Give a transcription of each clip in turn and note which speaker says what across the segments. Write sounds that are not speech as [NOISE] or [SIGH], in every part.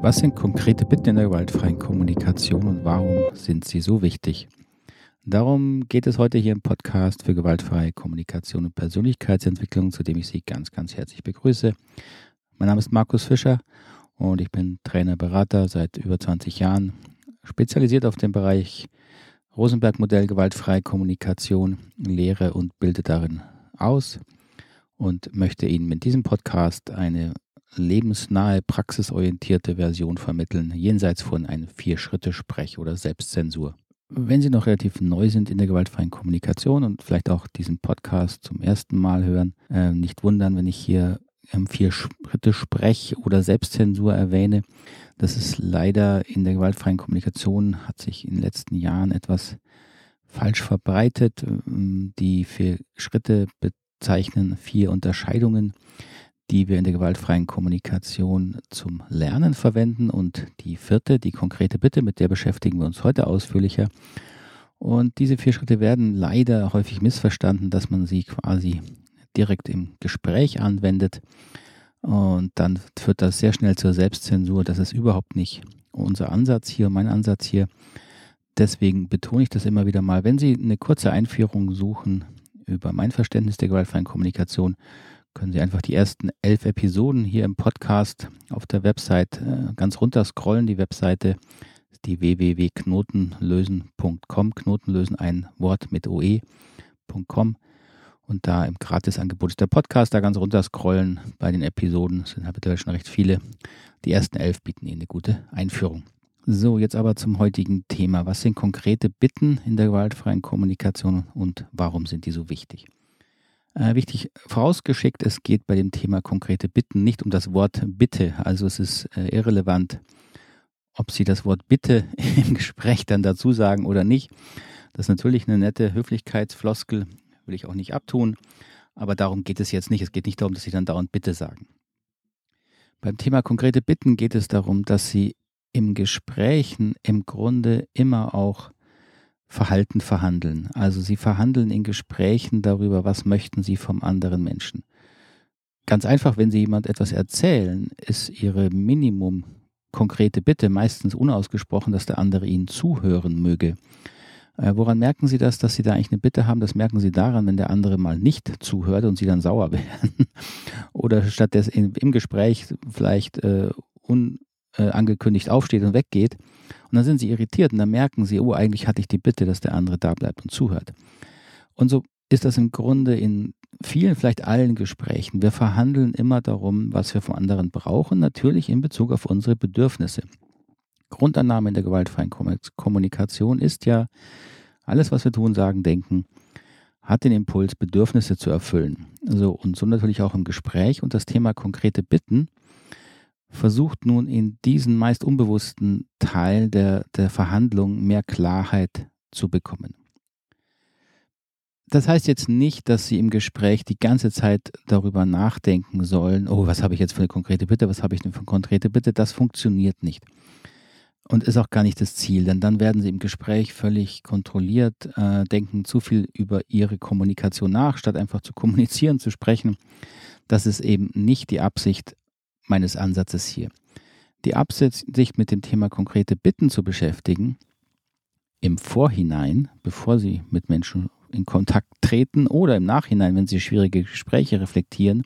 Speaker 1: Was sind konkrete Bitten in der gewaltfreien Kommunikation und warum sind sie so wichtig? Darum geht es heute hier im Podcast für gewaltfreie Kommunikation und Persönlichkeitsentwicklung, zu dem ich Sie ganz, ganz herzlich begrüße. Mein Name ist Markus Fischer und ich bin Trainer, Berater seit über 20 Jahren, spezialisiert auf den Bereich Rosenberg-Modell gewaltfreie Kommunikation, lehre und bilde darin aus und möchte Ihnen mit diesem Podcast eine lebensnahe, praxisorientierte Version vermitteln, jenseits von einem Vier-Schritte-Sprech oder Selbstzensur. Wenn Sie noch relativ neu sind in der gewaltfreien Kommunikation und vielleicht auch diesen Podcast zum ersten Mal hören, äh, nicht wundern, wenn ich hier ähm, vier Schritte Sprech oder Selbstzensur erwähne. Das ist leider in der gewaltfreien Kommunikation hat sich in den letzten Jahren etwas falsch verbreitet. Die vier Schritte bezeichnen vier Unterscheidungen die wir in der gewaltfreien Kommunikation zum Lernen verwenden. Und die vierte, die konkrete Bitte, mit der beschäftigen wir uns heute ausführlicher. Und diese vier Schritte werden leider häufig missverstanden, dass man sie quasi direkt im Gespräch anwendet. Und dann führt das sehr schnell zur Selbstzensur. Das ist überhaupt nicht unser Ansatz hier, mein Ansatz hier. Deswegen betone ich das immer wieder mal. Wenn Sie eine kurze Einführung suchen über mein Verständnis der gewaltfreien Kommunikation, können Sie einfach die ersten elf Episoden hier im Podcast auf der Website äh, ganz runter scrollen. Die Webseite ist die www.knotenlösen.com. Knotenlösen ein Wort mit oe.com. Und da im Gratisangebot ist der Podcast, da ganz runter scrollen bei den Episoden. Es sind mittlerweile schon recht viele. Die ersten elf bieten Ihnen eine gute Einführung. So, jetzt aber zum heutigen Thema. Was sind konkrete Bitten in der gewaltfreien Kommunikation und warum sind die so wichtig? Äh, wichtig vorausgeschickt, es geht bei dem Thema konkrete Bitten nicht um das Wort Bitte. Also es ist äh, irrelevant, ob Sie das Wort Bitte [LAUGHS] im Gespräch dann dazu sagen oder nicht. Das ist natürlich eine nette Höflichkeitsfloskel, will ich auch nicht abtun. Aber darum geht es jetzt nicht. Es geht nicht darum, dass Sie dann dauernd Bitte sagen. Beim Thema konkrete Bitten geht es darum, dass Sie im Gesprächen im Grunde immer auch Verhalten verhandeln. Also sie verhandeln in Gesprächen darüber, was möchten sie vom anderen Menschen. Ganz einfach, wenn sie jemand etwas erzählen, ist ihre Minimum konkrete Bitte meistens unausgesprochen, dass der andere ihnen zuhören möge. Äh, woran merken Sie das, dass Sie da eigentlich eine Bitte haben? Das merken Sie daran, wenn der andere mal nicht zuhört und Sie dann sauer [LAUGHS] werden. Oder stattdessen im Gespräch vielleicht äh, unangekündigt aufsteht und weggeht und dann sind sie irritiert und dann merken sie, oh, eigentlich hatte ich die Bitte, dass der andere da bleibt und zuhört. Und so ist das im Grunde in vielen, vielleicht allen Gesprächen. Wir verhandeln immer darum, was wir vom anderen brauchen, natürlich in Bezug auf unsere Bedürfnisse. Grundannahme in der gewaltfreien Kommunikation ist ja, alles, was wir tun, sagen, denken, hat den Impuls, Bedürfnisse zu erfüllen. So, und so natürlich auch im Gespräch. Und das Thema konkrete Bitten versucht nun in diesen meist unbewussten Teil der, der Verhandlung mehr Klarheit zu bekommen. Das heißt jetzt nicht, dass Sie im Gespräch die ganze Zeit darüber nachdenken sollen, oh, was habe ich jetzt für eine konkrete Bitte, was habe ich denn für eine konkrete Bitte, das funktioniert nicht. Und ist auch gar nicht das Ziel, denn dann werden Sie im Gespräch völlig kontrolliert, äh, denken zu viel über Ihre Kommunikation nach, statt einfach zu kommunizieren, zu sprechen. Das ist eben nicht die Absicht meines Ansatzes hier. Die Absicht, sich mit dem Thema konkrete Bitten zu beschäftigen, im Vorhinein, bevor Sie mit Menschen in Kontakt treten oder im Nachhinein, wenn Sie schwierige Gespräche reflektieren,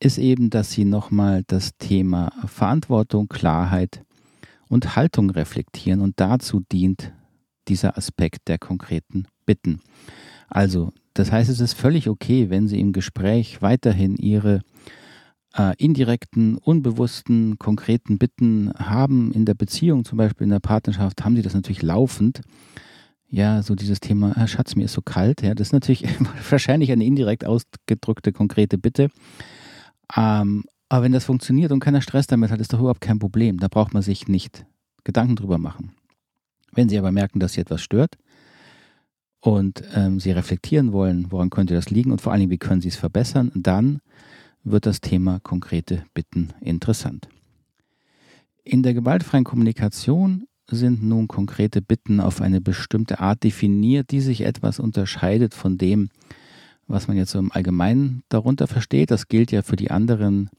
Speaker 1: ist eben, dass Sie nochmal das Thema Verantwortung, Klarheit und Haltung reflektieren und dazu dient dieser Aspekt der konkreten Bitten. Also, das heißt, es ist völlig okay, wenn Sie im Gespräch weiterhin Ihre äh, indirekten, unbewussten, konkreten Bitten haben in der Beziehung, zum Beispiel in der Partnerschaft, haben sie das natürlich laufend. Ja, so dieses Thema, ah, Schatz, mir ist so kalt. Ja, das ist natürlich [LAUGHS] wahrscheinlich eine indirekt ausgedrückte, konkrete Bitte. Ähm, aber wenn das funktioniert und keiner Stress damit hat, ist doch überhaupt kein Problem. Da braucht man sich nicht Gedanken drüber machen. Wenn Sie aber merken, dass Sie etwas stört und ähm, Sie reflektieren wollen, woran könnte das liegen und vor allen Dingen, wie können Sie es verbessern, dann wird das Thema konkrete Bitten interessant. In der gewaltfreien Kommunikation sind nun konkrete Bitten auf eine bestimmte Art definiert, die sich etwas unterscheidet von dem, was man jetzt so im Allgemeinen darunter versteht. Das gilt ja für die anderen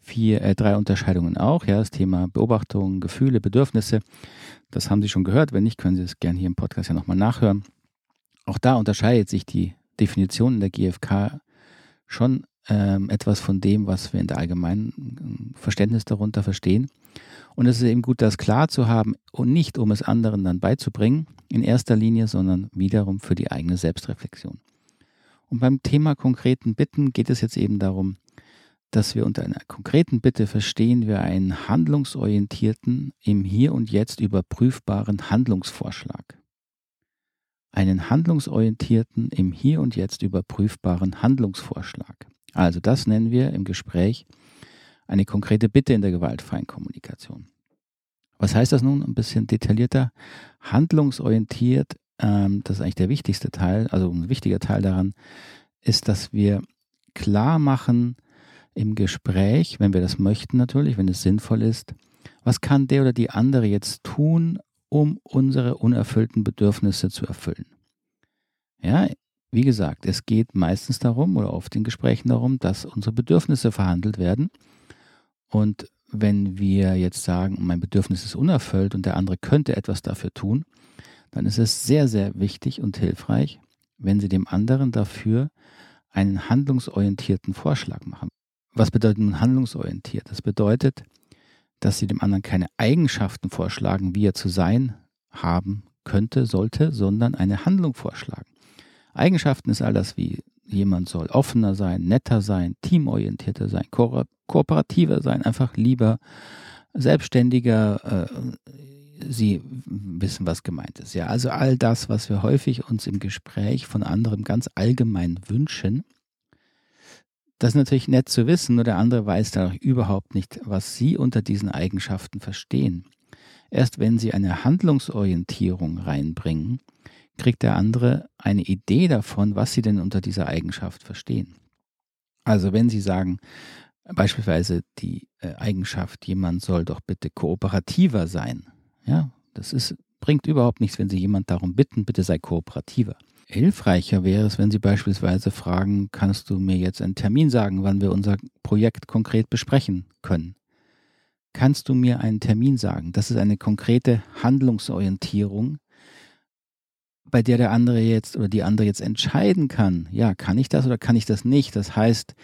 Speaker 1: vier, äh, drei Unterscheidungen auch. Ja, das Thema Beobachtung, Gefühle, Bedürfnisse. Das haben Sie schon gehört. Wenn nicht, können Sie es gerne hier im Podcast ja nochmal nachhören. Auch da unterscheidet sich die Definition in der GfK schon ähm, etwas von dem, was wir in der allgemeinen äh, Verständnis darunter verstehen. Und es ist eben gut, das klar zu haben und nicht, um es anderen dann beizubringen, in erster Linie, sondern wiederum für die eigene Selbstreflexion. Und beim Thema konkreten Bitten geht es jetzt eben darum, dass wir unter einer konkreten Bitte verstehen wir einen handlungsorientierten, im Hier und Jetzt überprüfbaren Handlungsvorschlag. Einen handlungsorientierten, im Hier und Jetzt überprüfbaren Handlungsvorschlag. Also das nennen wir im Gespräch eine konkrete Bitte in der gewaltfreien Kommunikation. Was heißt das nun ein bisschen detaillierter? Handlungsorientiert, ähm, das ist eigentlich der wichtigste Teil, also ein wichtiger Teil daran, ist, dass wir klar machen, im Gespräch, wenn wir das möchten natürlich, wenn es sinnvoll ist, was kann der oder die andere jetzt tun, um unsere unerfüllten Bedürfnisse zu erfüllen. Ja, wie gesagt, es geht meistens darum oder oft in Gesprächen darum, dass unsere Bedürfnisse verhandelt werden. Und wenn wir jetzt sagen, mein Bedürfnis ist unerfüllt und der andere könnte etwas dafür tun, dann ist es sehr, sehr wichtig und hilfreich, wenn Sie dem anderen dafür einen handlungsorientierten Vorschlag machen. Was bedeutet nun handlungsorientiert? Das bedeutet, dass sie dem anderen keine Eigenschaften vorschlagen, wie er zu sein haben könnte, sollte, sondern eine Handlung vorschlagen. Eigenschaften ist all das wie jemand soll offener sein, netter sein, teamorientierter sein, ko kooperativer sein, einfach lieber, selbstständiger. Äh, Sie wissen, was gemeint ist. Ja, also all das, was wir häufig uns im Gespräch von anderen ganz allgemein wünschen, das ist natürlich nett zu wissen, nur der andere weiß da überhaupt nicht, was Sie unter diesen Eigenschaften verstehen. Erst wenn Sie eine Handlungsorientierung reinbringen, kriegt der andere eine Idee davon, was Sie denn unter dieser Eigenschaft verstehen. Also wenn Sie sagen, beispielsweise die äh, Eigenschaft, jemand soll doch bitte kooperativer sein, ja, das ist, bringt überhaupt nichts, wenn Sie jemand darum bitten, bitte sei kooperativer. Hilfreicher wäre es, wenn Sie beispielsweise fragen, kannst du mir jetzt einen Termin sagen, wann wir unser Projekt konkret besprechen können? Kannst du mir einen Termin sagen? Das ist eine konkrete Handlungsorientierung, bei der der andere jetzt oder die andere jetzt entscheiden kann, ja, kann ich das oder kann ich das nicht? Das heißt,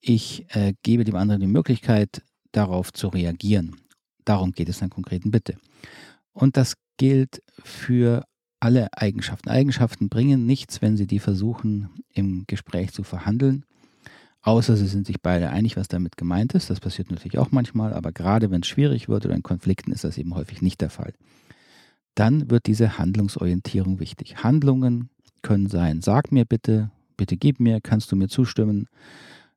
Speaker 1: ich äh, gebe dem anderen die Möglichkeit, darauf zu reagieren. Darum geht es in einer konkreten Bitte. Und das gilt für alle Eigenschaften. Eigenschaften bringen nichts, wenn Sie die versuchen im Gespräch zu verhandeln, außer Sie sind sich beide einig, was damit gemeint ist. Das passiert natürlich auch manchmal, aber gerade wenn es schwierig wird oder in Konflikten ist das eben häufig nicht der Fall. Dann wird diese Handlungsorientierung wichtig. Handlungen können sein, sag mir bitte, bitte gib mir, kannst du mir zustimmen,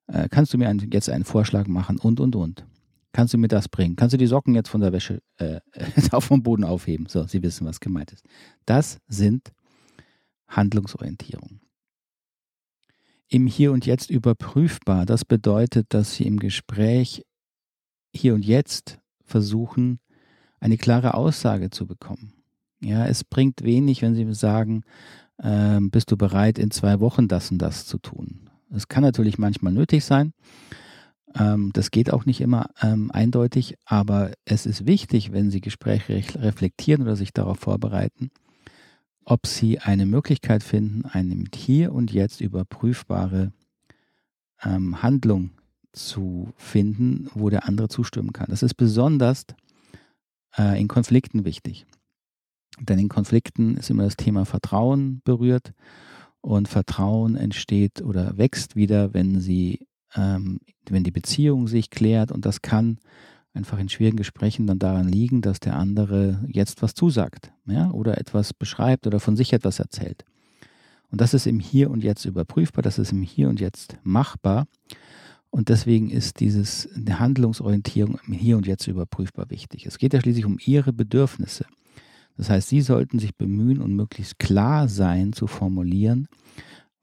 Speaker 1: äh, kannst du mir ein, jetzt einen Vorschlag machen und, und, und. Kannst du mir das bringen? Kannst du die Socken jetzt von der Wäsche äh, [LAUGHS] vom Boden aufheben? So, Sie wissen, was gemeint ist. Das sind Handlungsorientierung. Im Hier und Jetzt überprüfbar. Das bedeutet, dass Sie im Gespräch hier und jetzt versuchen, eine klare Aussage zu bekommen. Ja, es bringt wenig, wenn Sie sagen, äh, bist du bereit, in zwei Wochen das und das zu tun. Es kann natürlich manchmal nötig sein, ähm, das geht auch nicht immer ähm, eindeutig, aber es ist wichtig, wenn Sie Gespräche reflektieren oder sich darauf vorbereiten, ob Sie eine Möglichkeit finden, eine hier und jetzt überprüfbare ähm, Handlung zu finden, wo der andere zustimmen kann. Das ist besonders äh, in Konflikten wichtig. Denn in Konflikten ist immer das Thema Vertrauen berührt und Vertrauen entsteht oder wächst wieder, wenn Sie ähm, wenn die Beziehung sich klärt und das kann einfach in schwierigen Gesprächen dann daran liegen, dass der andere jetzt was zusagt ja, oder etwas beschreibt oder von sich etwas erzählt. Und das ist im Hier und Jetzt überprüfbar, das ist im Hier und Jetzt machbar. Und deswegen ist dieses Handlungsorientierung im Hier und Jetzt überprüfbar wichtig. Es geht ja schließlich um Ihre Bedürfnisse. Das heißt, Sie sollten sich bemühen und möglichst klar sein zu formulieren,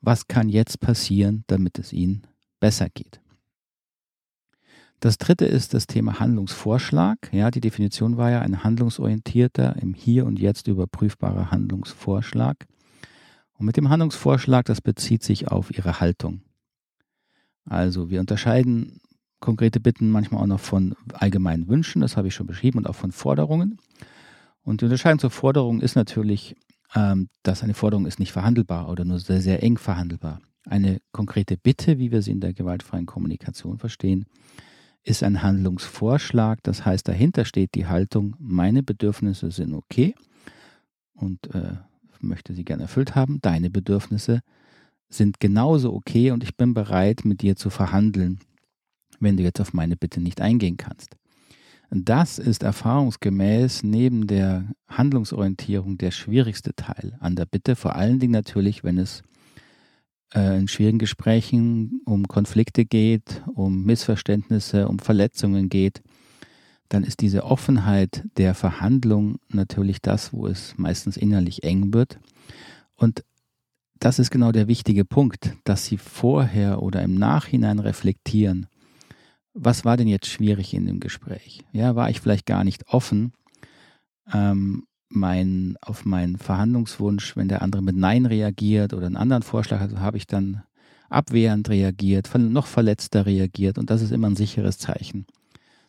Speaker 1: was kann jetzt passieren, damit es Ihnen besser geht. Das dritte ist das Thema Handlungsvorschlag. Ja, die Definition war ja ein handlungsorientierter, im Hier und Jetzt überprüfbarer Handlungsvorschlag. Und mit dem Handlungsvorschlag, das bezieht sich auf Ihre Haltung. Also wir unterscheiden konkrete Bitten manchmal auch noch von allgemeinen Wünschen, das habe ich schon beschrieben, und auch von Forderungen. Und die Unterscheidung zur Forderung ist natürlich, ähm, dass eine Forderung ist nicht verhandelbar oder nur sehr, sehr eng verhandelbar. Eine konkrete Bitte, wie wir sie in der gewaltfreien Kommunikation verstehen, ist ein Handlungsvorschlag. Das heißt, dahinter steht die Haltung, meine Bedürfnisse sind okay und äh, möchte sie gerne erfüllt haben. Deine Bedürfnisse sind genauso okay und ich bin bereit, mit dir zu verhandeln, wenn du jetzt auf meine Bitte nicht eingehen kannst. Das ist erfahrungsgemäß neben der Handlungsorientierung der schwierigste Teil an der Bitte, vor allen Dingen natürlich, wenn es äh, in schwierigen Gesprächen um Konflikte geht, um Missverständnisse, um Verletzungen geht, dann ist diese Offenheit der Verhandlung natürlich das, wo es meistens innerlich eng wird. Und das ist genau der wichtige Punkt, dass Sie vorher oder im Nachhinein reflektieren, was war denn jetzt schwierig in dem Gespräch? Ja, war ich vielleicht gar nicht offen ähm, mein, auf meinen Verhandlungswunsch, wenn der andere mit Nein reagiert oder einen anderen Vorschlag hat, habe ich dann abwehrend reagiert, noch verletzter reagiert und das ist immer ein sicheres Zeichen.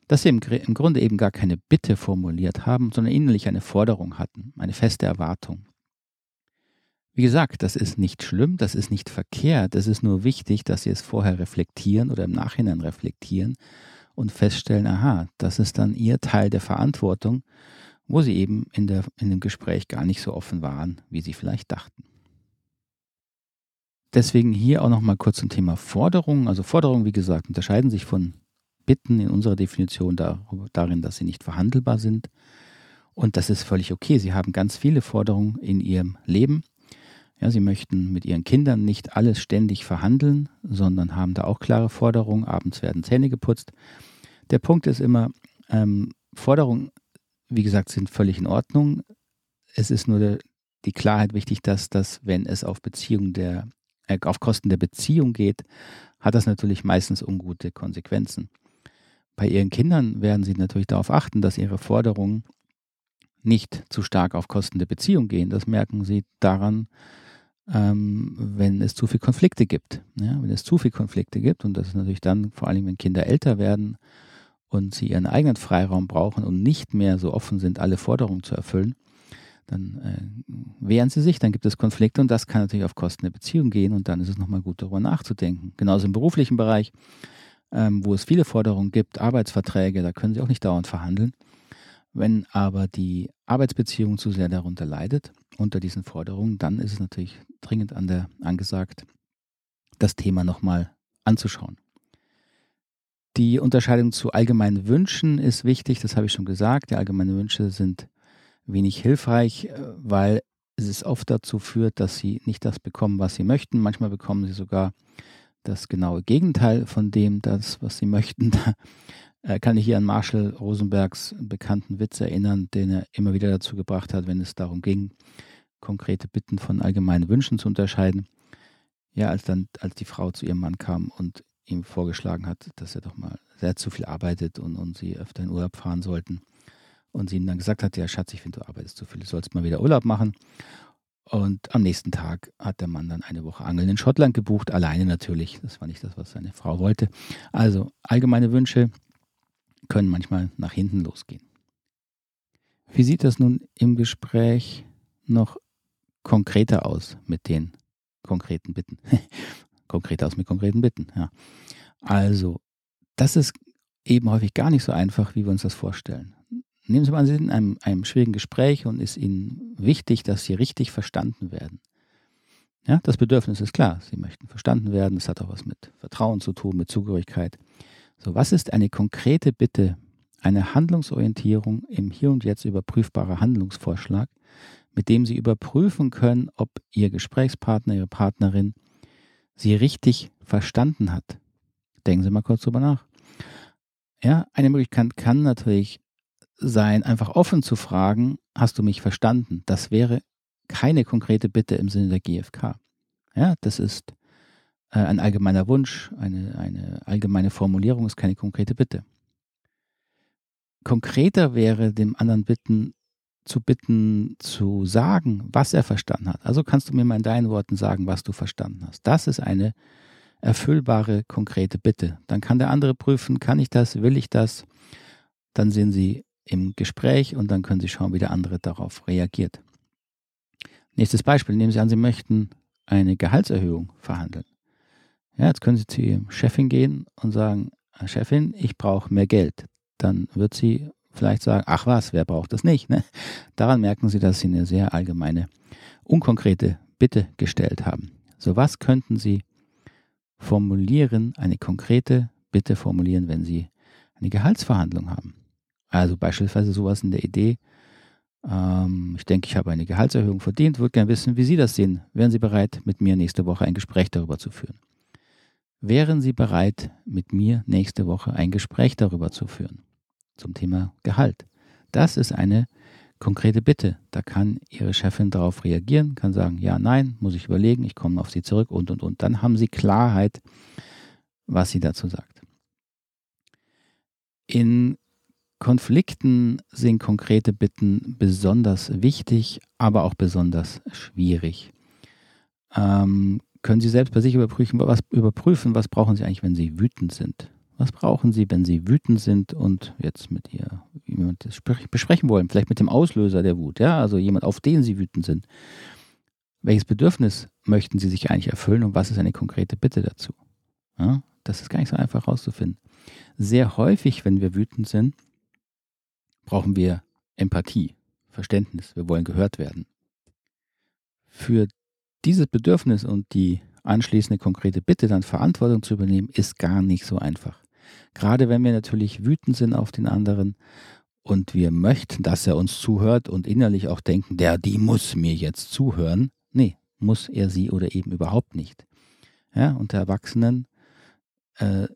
Speaker 1: Dass sie im, im Grunde eben gar keine Bitte formuliert haben, sondern innerlich eine Forderung hatten, eine feste Erwartung. Wie gesagt, das ist nicht schlimm, das ist nicht verkehrt, es ist nur wichtig, dass Sie es vorher reflektieren oder im Nachhinein reflektieren und feststellen, aha, das ist dann Ihr Teil der Verantwortung, wo Sie eben in, der, in dem Gespräch gar nicht so offen waren, wie Sie vielleicht dachten. Deswegen hier auch nochmal kurz zum Thema Forderungen. Also Forderungen, wie gesagt, unterscheiden sich von Bitten in unserer Definition darin, dass sie nicht verhandelbar sind. Und das ist völlig okay. Sie haben ganz viele Forderungen in Ihrem Leben ja, sie möchten mit ihren Kindern nicht alles ständig verhandeln, sondern haben da auch klare Forderungen. Abends werden Zähne geputzt. Der Punkt ist immer, ähm, Forderungen, wie gesagt, sind völlig in Ordnung. Es ist nur der, die Klarheit wichtig, dass das, wenn es auf Beziehung der, äh, auf Kosten der Beziehung geht, hat das natürlich meistens ungute Konsequenzen. Bei ihren Kindern werden sie natürlich darauf achten, dass ihre Forderungen nicht zu stark auf Kosten der Beziehung gehen. Das merken sie daran, ähm, wenn es zu viele Konflikte gibt. Ja, wenn es zu viele Konflikte gibt, und das ist natürlich dann vor allem, wenn Kinder älter werden und sie ihren eigenen Freiraum brauchen und nicht mehr so offen sind, alle Forderungen zu erfüllen, dann äh, wehren sie sich, dann gibt es Konflikte und das kann natürlich auf Kosten der Beziehung gehen und dann ist es nochmal gut darüber nachzudenken. Genauso im beruflichen Bereich, ähm, wo es viele Forderungen gibt, Arbeitsverträge, da können sie auch nicht dauernd verhandeln. Wenn aber die Arbeitsbeziehung zu sehr darunter leidet, unter diesen Forderungen, dann ist es natürlich dringend an der, angesagt, das Thema nochmal anzuschauen. Die Unterscheidung zu allgemeinen Wünschen ist wichtig, das habe ich schon gesagt. Die allgemeinen Wünsche sind wenig hilfreich, äh, weil es oft dazu führt, dass sie nicht das bekommen, was sie möchten. Manchmal bekommen sie sogar das genaue Gegenteil von dem, das, was sie möchten. [LAUGHS] äh, kann ich hier an Marshall Rosenbergs bekannten Witz erinnern, den er immer wieder dazu gebracht hat, wenn es darum ging, konkrete Bitten von allgemeinen Wünschen zu unterscheiden. Ja, als dann, als die Frau zu ihrem Mann kam und ihm vorgeschlagen hat, dass er doch mal sehr zu viel arbeitet und, und sie öfter in Urlaub fahren sollten. Und sie ihm dann gesagt hat, ja Schatz, ich finde, du arbeitest zu viel, du sollst mal wieder Urlaub machen. Und am nächsten Tag hat der Mann dann eine Woche Angeln in Schottland gebucht, alleine natürlich. Das war nicht das, was seine Frau wollte. Also allgemeine Wünsche, können manchmal nach hinten losgehen. Wie sieht das nun im Gespräch noch konkreter aus mit den konkreten Bitten? [LAUGHS] konkreter aus mit konkreten Bitten, ja. Also, das ist eben häufig gar nicht so einfach, wie wir uns das vorstellen. Nehmen Sie mal, Sie sind in einem, einem schwierigen Gespräch und ist Ihnen wichtig, dass Sie richtig verstanden werden. Ja, das Bedürfnis ist klar. Sie möchten verstanden werden. Es hat auch was mit Vertrauen zu tun, mit Zugehörigkeit. So, was ist eine konkrete Bitte, eine Handlungsorientierung im Hier und Jetzt überprüfbarer Handlungsvorschlag, mit dem Sie überprüfen können, ob Ihr Gesprächspartner, Ihre Partnerin Sie richtig verstanden hat? Denken Sie mal kurz drüber nach. Ja, eine Möglichkeit kann natürlich sein, einfach offen zu fragen, hast du mich verstanden? Das wäre keine konkrete Bitte im Sinne der GfK. Ja, das ist äh, ein allgemeiner Wunsch, eine, eine allgemeine Formulierung ist keine konkrete Bitte. Konkreter wäre dem anderen bitten, zu bitten, zu sagen, was er verstanden hat. Also kannst du mir mal in deinen Worten sagen, was du verstanden hast. Das ist eine erfüllbare, konkrete Bitte. Dann kann der andere prüfen, kann ich das, will ich das? Dann sind Sie im Gespräch und dann können Sie schauen, wie der andere darauf reagiert. Nächstes Beispiel. Nehmen Sie an, Sie möchten eine Gehaltserhöhung verhandeln. Ja, jetzt können Sie zu Ihrem Chefin gehen und sagen, Chefin, ich brauche mehr Geld. Dann wird sie vielleicht sagen, ach was, wer braucht das nicht? Ne? Daran merken Sie, dass Sie eine sehr allgemeine, unkonkrete Bitte gestellt haben. So was könnten Sie formulieren, eine konkrete Bitte formulieren, wenn Sie eine Gehaltsverhandlung haben. Also beispielsweise sowas in der Idee, ähm, ich denke, ich habe eine Gehaltserhöhung verdient, würde gerne wissen, wie Sie das sehen. Wären Sie bereit, mit mir nächste Woche ein Gespräch darüber zu führen? Wären Sie bereit, mit mir nächste Woche ein Gespräch darüber zu führen? Zum Thema Gehalt. Das ist eine konkrete Bitte. Da kann Ihre Chefin darauf reagieren, kann sagen, ja, nein, muss ich überlegen, ich komme auf Sie zurück und, und, und. Dann haben Sie Klarheit, was sie dazu sagt. In Konflikten sind konkrete Bitten besonders wichtig, aber auch besonders schwierig. Ähm, können Sie selbst bei sich überprüfen was, überprüfen, was brauchen Sie eigentlich, wenn Sie wütend sind? Was brauchen Sie, wenn Sie wütend sind und jetzt mit ihr jemand das besprechen wollen? Vielleicht mit dem Auslöser der Wut, ja, also jemand, auf den Sie wütend sind. Welches Bedürfnis möchten Sie sich eigentlich erfüllen und was ist eine konkrete Bitte dazu? Ja, das ist gar nicht so einfach herauszufinden. Sehr häufig, wenn wir wütend sind, brauchen wir Empathie, Verständnis. Wir wollen gehört werden. Für dieses Bedürfnis und die anschließende konkrete Bitte, dann Verantwortung zu übernehmen, ist gar nicht so einfach. Gerade wenn wir natürlich wütend sind auf den anderen und wir möchten, dass er uns zuhört und innerlich auch denken, der, die muss mir jetzt zuhören. Nee, muss er sie oder eben überhaupt nicht. Ja, unter Erwachsenen äh,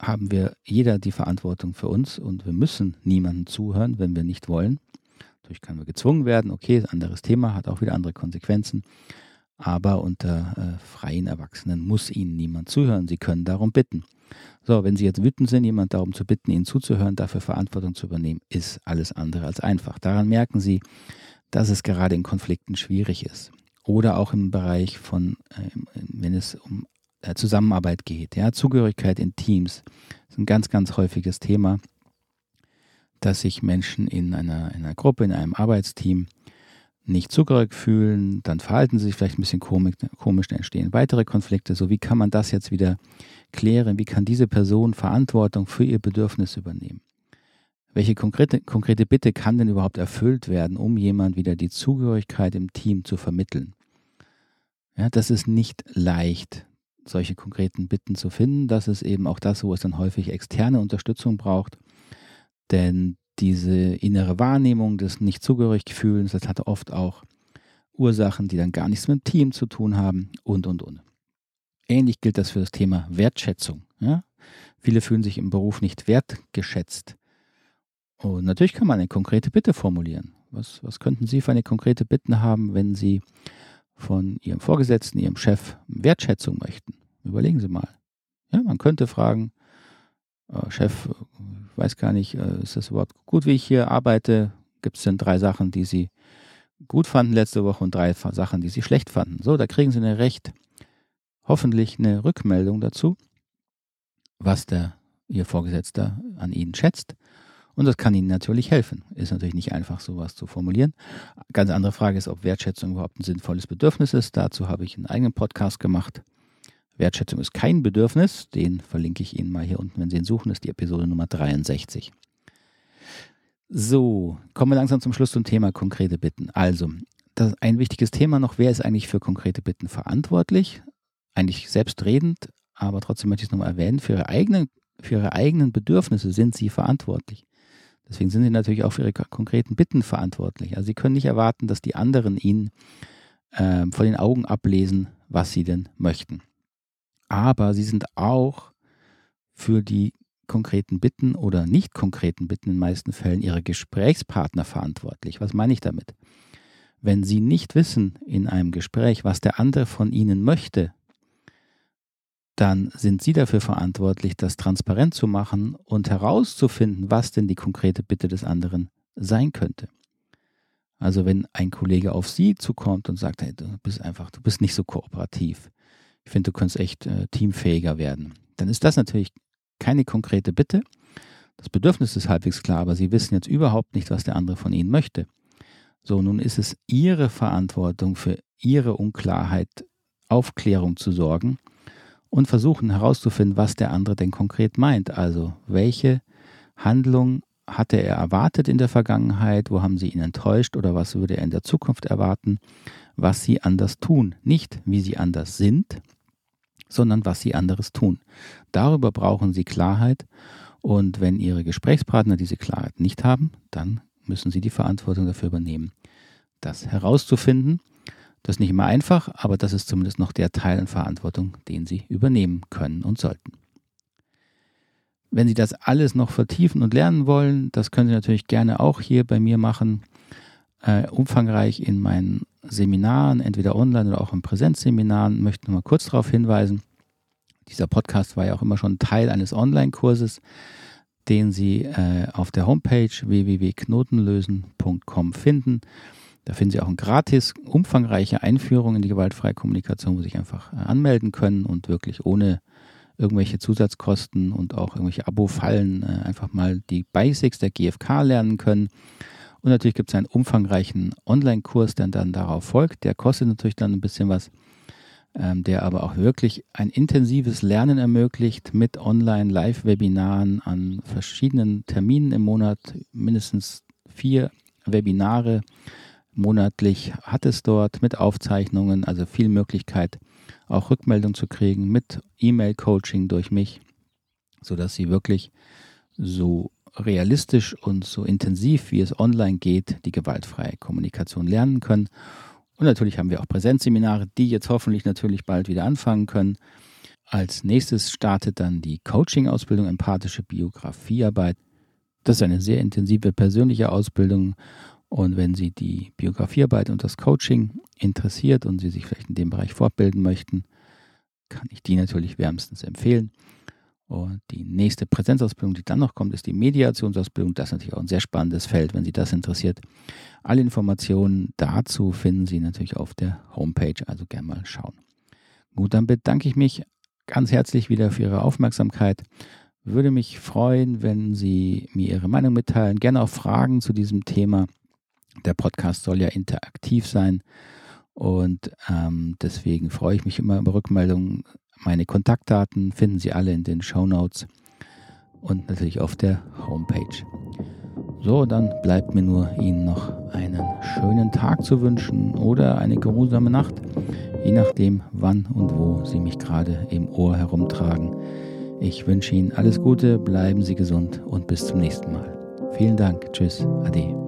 Speaker 1: haben wir jeder die Verantwortung für uns und wir müssen niemandem zuhören, wenn wir nicht wollen. Natürlich können wir gezwungen werden, okay, anderes Thema, hat auch wieder andere Konsequenzen. Aber unter äh, freien Erwachsenen muss ihnen niemand zuhören. Sie können darum bitten. So, wenn Sie jetzt wütend sind, jemand darum zu bitten, Ihnen zuzuhören, dafür Verantwortung zu übernehmen, ist alles andere als einfach. Daran merken Sie, dass es gerade in Konflikten schwierig ist. Oder auch im Bereich von, äh, wenn es um äh, Zusammenarbeit geht. Ja, Zugehörigkeit in Teams ist ein ganz, ganz häufiges Thema, dass sich Menschen in einer, in einer Gruppe, in einem Arbeitsteam nicht zugehörig fühlen, dann verhalten sie sich vielleicht ein bisschen komisch, komisch, dann entstehen weitere Konflikte. So, wie kann man das jetzt wieder klären? Wie kann diese Person Verantwortung für ihr Bedürfnis übernehmen? Welche konkrete, konkrete Bitte kann denn überhaupt erfüllt werden, um jemand wieder die Zugehörigkeit im Team zu vermitteln? Ja, das ist nicht leicht, solche konkreten Bitten zu finden. Das ist eben auch das, wo es dann häufig externe Unterstützung braucht. Denn diese innere Wahrnehmung des Nicht-Zugehörig-Fühlens, das hat oft auch Ursachen, die dann gar nichts mit dem Team zu tun haben und, und, und. Ähnlich gilt das für das Thema Wertschätzung. Ja? Viele fühlen sich im Beruf nicht wertgeschätzt. Und natürlich kann man eine konkrete Bitte formulieren. Was, was könnten Sie für eine konkrete Bitte haben, wenn Sie von Ihrem Vorgesetzten, Ihrem Chef Wertschätzung möchten? Überlegen Sie mal. Ja, man könnte fragen, äh, Chef, ich weiß gar nicht, äh, ist das überhaupt gut, wie ich hier arbeite? Gibt es denn drei Sachen, die Sie gut fanden letzte Woche und drei Sachen, die Sie schlecht fanden? So, da kriegen Sie eine recht, hoffentlich eine Rückmeldung dazu, was der Ihr Vorgesetzter an Ihnen schätzt. Und das kann Ihnen natürlich helfen. Ist natürlich nicht einfach, sowas zu formulieren. Ganz andere Frage ist, ob Wertschätzung überhaupt ein sinnvolles Bedürfnis ist. Dazu habe ich einen eigenen Podcast gemacht. Wertschätzung ist kein Bedürfnis. Den verlinke ich Ihnen mal hier unten, wenn Sie ihn suchen. Das ist die Episode Nummer 63. So, kommen wir langsam zum Schluss zum Thema konkrete Bitten. Also, ein wichtiges Thema noch, wer ist eigentlich für konkrete Bitten verantwortlich? Eigentlich selbstredend, aber trotzdem möchte ich es nochmal erwähnen, für ihre, eigenen, für ihre eigenen Bedürfnisse sind sie verantwortlich. Deswegen sind sie natürlich auch für ihre konkreten Bitten verantwortlich. Also sie können nicht erwarten, dass die anderen ihnen äh, vor den Augen ablesen, was sie denn möchten aber sie sind auch für die konkreten Bitten oder nicht konkreten Bitten in den meisten Fällen ihrer Gesprächspartner verantwortlich. Was meine ich damit? Wenn sie nicht wissen in einem Gespräch, was der andere von ihnen möchte, dann sind sie dafür verantwortlich, das transparent zu machen und herauszufinden, was denn die konkrete Bitte des anderen sein könnte. Also wenn ein Kollege auf Sie zukommt und sagt, hey, du bist einfach, du bist nicht so kooperativ, ich finde, du kannst echt äh, teamfähiger werden. Dann ist das natürlich keine konkrete Bitte. Das Bedürfnis ist halbwegs klar, aber Sie wissen jetzt überhaupt nicht, was der andere von Ihnen möchte. So, nun ist es Ihre Verantwortung für Ihre Unklarheit, Aufklärung zu sorgen und versuchen herauszufinden, was der andere denn konkret meint. Also, welche Handlung hatte er erwartet in der Vergangenheit, wo haben Sie ihn enttäuscht oder was würde er in der Zukunft erwarten, was Sie anders tun. Nicht, wie Sie anders sind, sondern was Sie anderes tun. Darüber brauchen Sie Klarheit und wenn Ihre Gesprächspartner diese Klarheit nicht haben, dann müssen Sie die Verantwortung dafür übernehmen, das herauszufinden. Das ist nicht immer einfach, aber das ist zumindest noch der Teil an Verantwortung, den Sie übernehmen können und sollten. Wenn Sie das alles noch vertiefen und lernen wollen, das können Sie natürlich gerne auch hier bei mir machen, äh, umfangreich in meinen Seminaren, entweder online oder auch in Präsenzseminaren. Möchte nur mal kurz darauf hinweisen, dieser Podcast war ja auch immer schon Teil eines Online-Kurses, den Sie äh, auf der Homepage www.knotenlösen.com finden. Da finden Sie auch eine gratis, umfangreiche Einführung in die gewaltfreie Kommunikation, wo Sie sich einfach äh, anmelden können und wirklich ohne irgendwelche Zusatzkosten und auch irgendwelche Abo-Fallen äh, einfach mal die Basics der GfK lernen können. Und natürlich gibt es einen umfangreichen Online-Kurs, der dann darauf folgt. Der kostet natürlich dann ein bisschen was ähm, der aber auch wirklich ein intensives Lernen ermöglicht mit Online-Live-Webinaren an verschiedenen Terminen im Monat, mindestens vier Webinare monatlich hat es dort mit Aufzeichnungen, also viel Möglichkeit, auch Rückmeldung zu kriegen mit E-Mail-Coaching durch mich, sodass Sie wirklich so realistisch und so intensiv, wie es online geht, die gewaltfreie Kommunikation lernen können und natürlich haben wir auch Präsenzseminare, die jetzt hoffentlich natürlich bald wieder anfangen können. Als nächstes startet dann die Coaching-Ausbildung Empathische Biografiearbeit. Das ist eine sehr intensive persönliche Ausbildung. Und wenn Sie die Biografiearbeit und das Coaching interessiert und Sie sich vielleicht in dem Bereich fortbilden möchten, kann ich die natürlich wärmstens empfehlen. Und die nächste Präsenzausbildung, die dann noch kommt, ist die Mediationsausbildung. Das ist natürlich auch ein sehr spannendes Feld, wenn Sie das interessiert. Alle Informationen dazu finden Sie natürlich auf der Homepage, also gerne mal schauen. Gut, dann bedanke ich mich ganz herzlich wieder für Ihre Aufmerksamkeit. Würde mich freuen, wenn Sie mir Ihre Meinung mitteilen. Gerne auch Fragen zu diesem Thema. Der Podcast soll ja interaktiv sein. Und ähm, deswegen freue ich mich immer über Rückmeldungen meine Kontaktdaten finden Sie alle in den Show Notes und natürlich auf der Homepage. So, dann bleibt mir nur Ihnen noch einen schönen Tag zu wünschen oder eine geruhsame Nacht, je nachdem, wann und wo Sie mich gerade im Ohr herumtragen. Ich wünsche Ihnen alles Gute, bleiben Sie gesund und bis zum nächsten Mal. Vielen Dank. Tschüss. Ade.